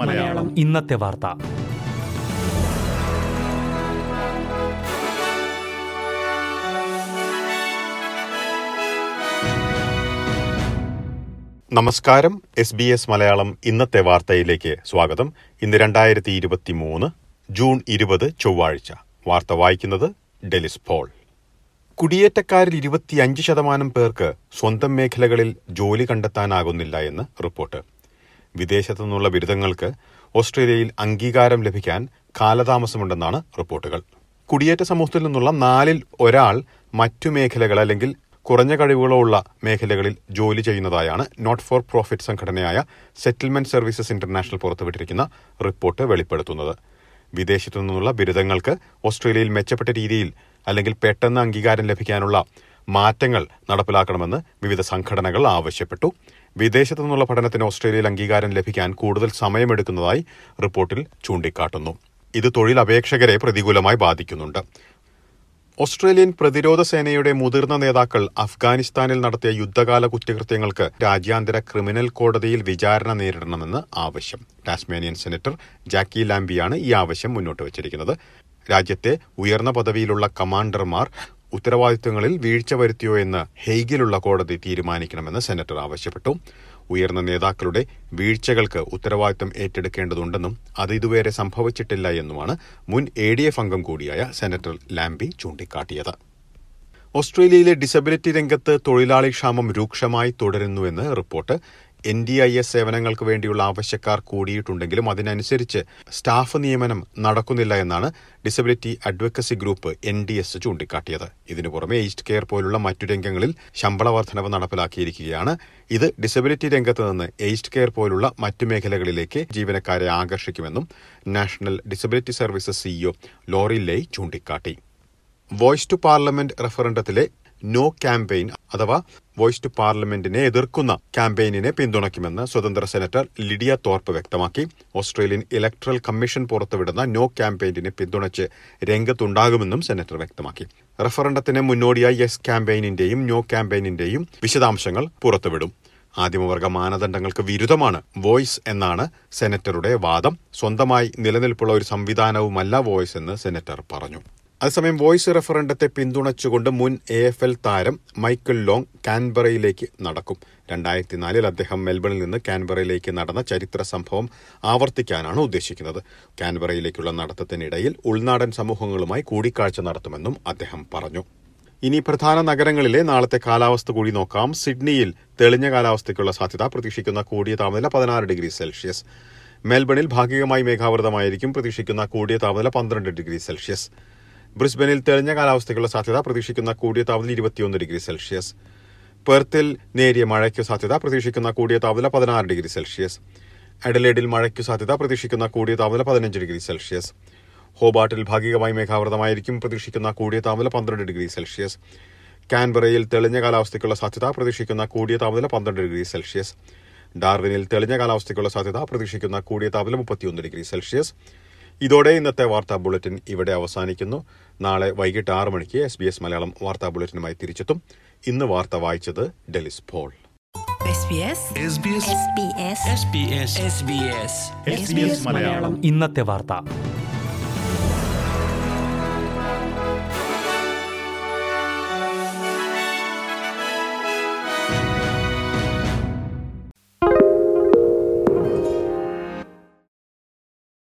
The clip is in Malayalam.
മലയാളം. ഇന്നത്തെ വാർത്ത. നമസ്കാരം. എസ് ബി എസ് മലയാളം ഇന്നത്തെ വാർത്തയിലേക്ക് സ്വാഗതം. ഇന്ന് രണ്ടായിരത്തി ഇരുപത്തി മൂന്ന് ജൂൺ ഇരുപത് ചൊവ്വാഴ്ച. വാർത്ത വായിക്കുന്നത് ഡെലിസ് പോൾ. കുടിയേറ്റക്കാരിൽ ഇരുപത്തിയഞ്ച് ശതമാനം പേർക്ക് സ്വന്തം മേഖലകളിൽ ജോലി കണ്ടെത്താനാകുന്നില്ല എന്ന് റിപ്പോർട്ട്. വിദേശത്തു നിന്നുള്ള ബിരുദങ്ങൾക്ക് ഓസ്ട്രേലിയയിൽ അംഗീകാരം ലഭിക്കാൻ കാലതാമസമുണ്ടെന്നാണ് റിപ്പോർട്ടുകൾ. കുടിയേറ്റ സമൂഹത്തിൽ നിന്നുള്ള നാലിൽ ഒരാൾ മറ്റു മേഖലകൾ അല്ലെങ്കിൽ കുറഞ്ഞ കഴിവുകളോ ഉള്ള മേഖലകളിൽ ജോലി ചെയ്യുന്നതായാണ് നോട്ട് ഫോർ പ്രോഫിറ്റ് സംഘടനയായ സെറ്റിൽമെന്റ് സർവീസസ് ഇന്റർനാഷണൽ പുറത്തുവിട്ടിരിക്കുന്ന റിപ്പോർട്ട് വെളിപ്പെടുത്തുന്നത്. വിദേശത്തു നിന്നുള്ള ബിരുദങ്ങൾക്ക് ഓസ്ട്രേലിയയിൽ മെച്ചപ്പെട്ട രീതിയിൽ അല്ലെങ്കിൽ പെട്ടെന്ന് അംഗീകാരം ലഭിക്കാനുള്ള മാറ്റങ്ങൾ നടപ്പിലാക്കണമെന്ന് വിവിധ സംഘടനകൾ ആവശ്യപ്പെട്ടു. വിദേശത്തു നിന്നുള്ള പഠനത്തിന് ഓസ്ട്രേലിയയിൽ അംഗീകാരം ലഭിക്കാൻ കൂടുതൽ സമയമെടുക്കുന്നതായി റിപ്പോർട്ടിൽ ചൂണ്ടിക്കാട്ടുന്നു. ഇത് തൊഴിൽ അപേക്ഷകരെ പ്രതികൂലമായി ബാധിക്കുന്നുണ്ട്. ഓസ്ട്രേലിയൻ പ്രതിരോധ സേനയുടെ മുതിർന്ന നേതാക്കൾ അഫ്ഗാനിസ്ഥാനിൽ നടത്തിയ യുദ്ധകാല കുറ്റകൃത്യങ്ങൾക്ക് രാജ്യാന്തര ക്രിമിനൽ കോടതിയിൽ വിചാരണ നേരിടണമെന്ന് ആവശ്യം. ടാസ്മേനിയൻ സെനറ്റർ ജാക്കി ലാംബിയാണ് ഈ ആവശ്യം മുന്നോട്ട് വച്ചിരിക്കുന്നത്. രാജ്യത്തെ ഉയർന്ന പദവിയിലുള്ള കമാൻഡർമാർ ഉത്തരവാദിത്തങ്ങളിൽ വീഴ്ച വരുത്തിയോ എന്ന് ഹെയ്ഗിലുള്ള കോടതി തീരുമാനിക്കണമെന്ന് സെനറ്റർ ആവശ്യപ്പെട്ടു. ഉയർന്ന നേതാക്കളുടെ വീഴ്ചകൾക്ക് ഉത്തരവാദിത്തം ഏറ്റെടുക്കേണ്ടതുണ്ടെന്നും അത് ഇതുവരെ സംഭവിച്ചിട്ടില്ല എന്നുമാണ് മുൻ എ ഡി എഫ് അംഗം കൂടിയായ സെനറ്റർ ലാംബി ചൂണ്ടിക്കാട്ടിയത്. ഓസ്ട്രേലിയയിലെ ഡിസബിലിറ്റി രംഗത്ത് തൊഴിലാളി ക്ഷാമം രൂക്ഷമായി തുടരുന്നുവെന്ന് report N D I S സേവനങ്ങൾക്ക് വേണ്ടിയുള്ള ആവശ്യക്കാർ കൂടിയിട്ടുണ്ടെങ്കിലും അതിനനുസരിച്ച് സ്റ്റാഫ് നിയമനം നടക്കുന്നില്ല എന്നാണ് disability advocacy group N D S ചൂണ്ടിക്കാട്ടിയത്. ഇതിനു പുറമെ ഈസ്റ്റ് കെയർ പോലുള്ള മറ്റു രംഗങ്ങളിൽ ശമ്പള വർധനവ് നടപ്പിലാക്കിയിരിക്കുകയാണ്. ഇത് ഡിസബിലിറ്റി രംഗത്ത് നിന്ന് ഈസ്റ്റ് കെയർ പോലുള്ള മറ്റു മേഖലകളിലേക്ക് ജീവനക്കാരെ ആകർഷിക്കുമെന്നും National Disability Services CEO Laurie Leahy ചൂണ്ടിക്കാട്ടി. വോയ്സ് ടു പാർലമെന്റ് റഫറണ്ടത്തിലെ നോ ക്യാമ്പയിൻ അഥവാ വോയിസ് ടു പാർലമെന്റിനെ എതിർക്കുന്ന ക്യാമ്പയിനിനെ പിന്തുണയ്ക്കുമെന്ന് സ്വതന്ത്ര സെനറ്റർ ലിഡിയ തോർപ്പ് വ്യക്തമാക്കി. ഓസ്ട്രേലിയൻ ഇലക്ട്രൽ കമ്മീഷൻ പുറത്തുവിടുന്ന നോ ക്യാമ്പയിനിനെ പിന്തുണച്ച് രംഗത്തുണ്ടാകുമെന്നും സെനറ്റർ വ്യക്തമാക്കി. റഫറണ്ടത്തിന് മുന്നോടിയായി യെസ് ക്യാമ്പയിനിന്റെയും നോ ക്യാമ്പയിനിന്റെയും വിശദാംശങ്ങൾ പുറത്തുവിടും. ആദിമവർഗ മാനദണ്ഡങ്ങൾക്ക് വിരുദ്ധമാണ് വോയിസ് എന്നാണ് സെനറ്ററുടെ വാദം. സ്വന്തമായി നിലനിൽപ്പുള്ള ഒരു സംവിധാനവുമല്ല വോയിസ് എന്ന് സെനറ്റർ പറഞ്ഞു. അതേസമയം വോയിസ് റഫറണ്ടത്തെ പിന്തുണച്ചുകൊണ്ട് മുൻ എ എഫ് എൽ താരം മൈക്കിൾ ലോങ് കാൻബറയിലേക്ക് നടക്കും. രണ്ടായിരത്തി നാലിൽ അദ്ദേഹം മെൽബണിൽ നിന്ന് കാൻബറയിലേക്ക് നടന്ന ചരിത്ര സംഭവം ആവർത്തിക്കാനാണ് ഉദ്ദേശിക്കുന്നത്. കാൻബറയിലേക്കുള്ള നടത്തത്തിനിടയിൽ ഉൾനാടൻ സമൂഹങ്ങളുമായി കൂടിക്കാഴ്ച നടത്തുമെന്നും അദ്ദേഹം പറഞ്ഞു. ഇനി പ്രധാന നഗരങ്ങളിലെ നാളത്തെ കാലാവസ്ഥ കൂടി നോക്കാം. സിഡ്നിയിൽ തെളിഞ്ഞ കാലാവസ്ഥയ്ക്കുള്ള സാധ്യത പ്രതീക്ഷിക്കുന്ന കൂടിയ താപനില പതിനാറ് ഡിഗ്രി സെൽഷ്യസ്. മെൽബണിൽ ഭാഗികമായി മേഘാവൃതമായിരിക്കും പ്രതീക്ഷിക്കുന്ന കൂടിയ താപനില പന്ത്രണ്ട് ഡിഗ്രി സെൽഷ്യസ്. ബ്രിസ്ബനിൽ തെളിഞ്ഞ കാലാവസ്ഥയ്ക്കുള്ള സാധ്യത പ്രതീക്ഷിക്കുന്ന കൂടിയ താപനില ഇരുപത്തിയൊന്ന് ഡിഗ്രി സെൽഷ്യസ്. പെർത്തിൽ നേരിയ മഴയ്ക്ക് സാധ്യത പ്രതീക്ഷിക്കുന്ന കൂടിയ താപനില പതിനാറ് ഡിഗ്രി സെൽഷ്യസ്. അഡലേഡിൽ മഴയ്ക്കു സാധ്യത പ്രതീക്ഷിക്കുന്ന കൂടിയ താപനില പതിനഞ്ച് ഡിഗ്രി സെൽഷ്യസ്. ഹോബാട്ടിൽ ഭാഗികമായി മേഘാവൃതമായിരിക്കും പ്രതീക്ഷിക്കുന്ന കൂടിയ താപനില പന്ത്രണ്ട് ഡിഗ്രി സെൽഷ്യസ്. കാൻബറയിൽ തെളിഞ്ഞ കാലാവസ്ഥയ്ക്കുള്ള സാധ്യത പ്രതീക്ഷിക്കുന്ന കൂടിയ താപനില പന്ത്രണ്ട് ഡിഗ്രി സെൽഷ്യസ്. ഡാർവിനിൽ തെളിഞ്ഞ കാലാവസ്ഥയ്ക്കുള്ള സാധ്യത പ്രതീക്ഷിക്കുന്ന കൂടിയ താപനില മുപ്പത്തിയൊന്ന് ഡിഗ്രി സെൽഷ്യസ്. ഇതോടെ ഇന്നത്തെ വാർത്താ ബുള്ളറ്റിൻ ഇവിടെ അവസാനിക്കുന്നു. നാളെ വൈകിട്ട് ആറ് മണിക്ക് എസ് ബി എസ് മലയാളം വാർത്താ ബുള്ളറ്റിനുമായി തിരിച്ചെത്തും. ഇന്ന് വാർത്ത വായിച്ചത് ഡെലിസ് പോൾ. SBS ഇന്നത്തെ വാർത്ത.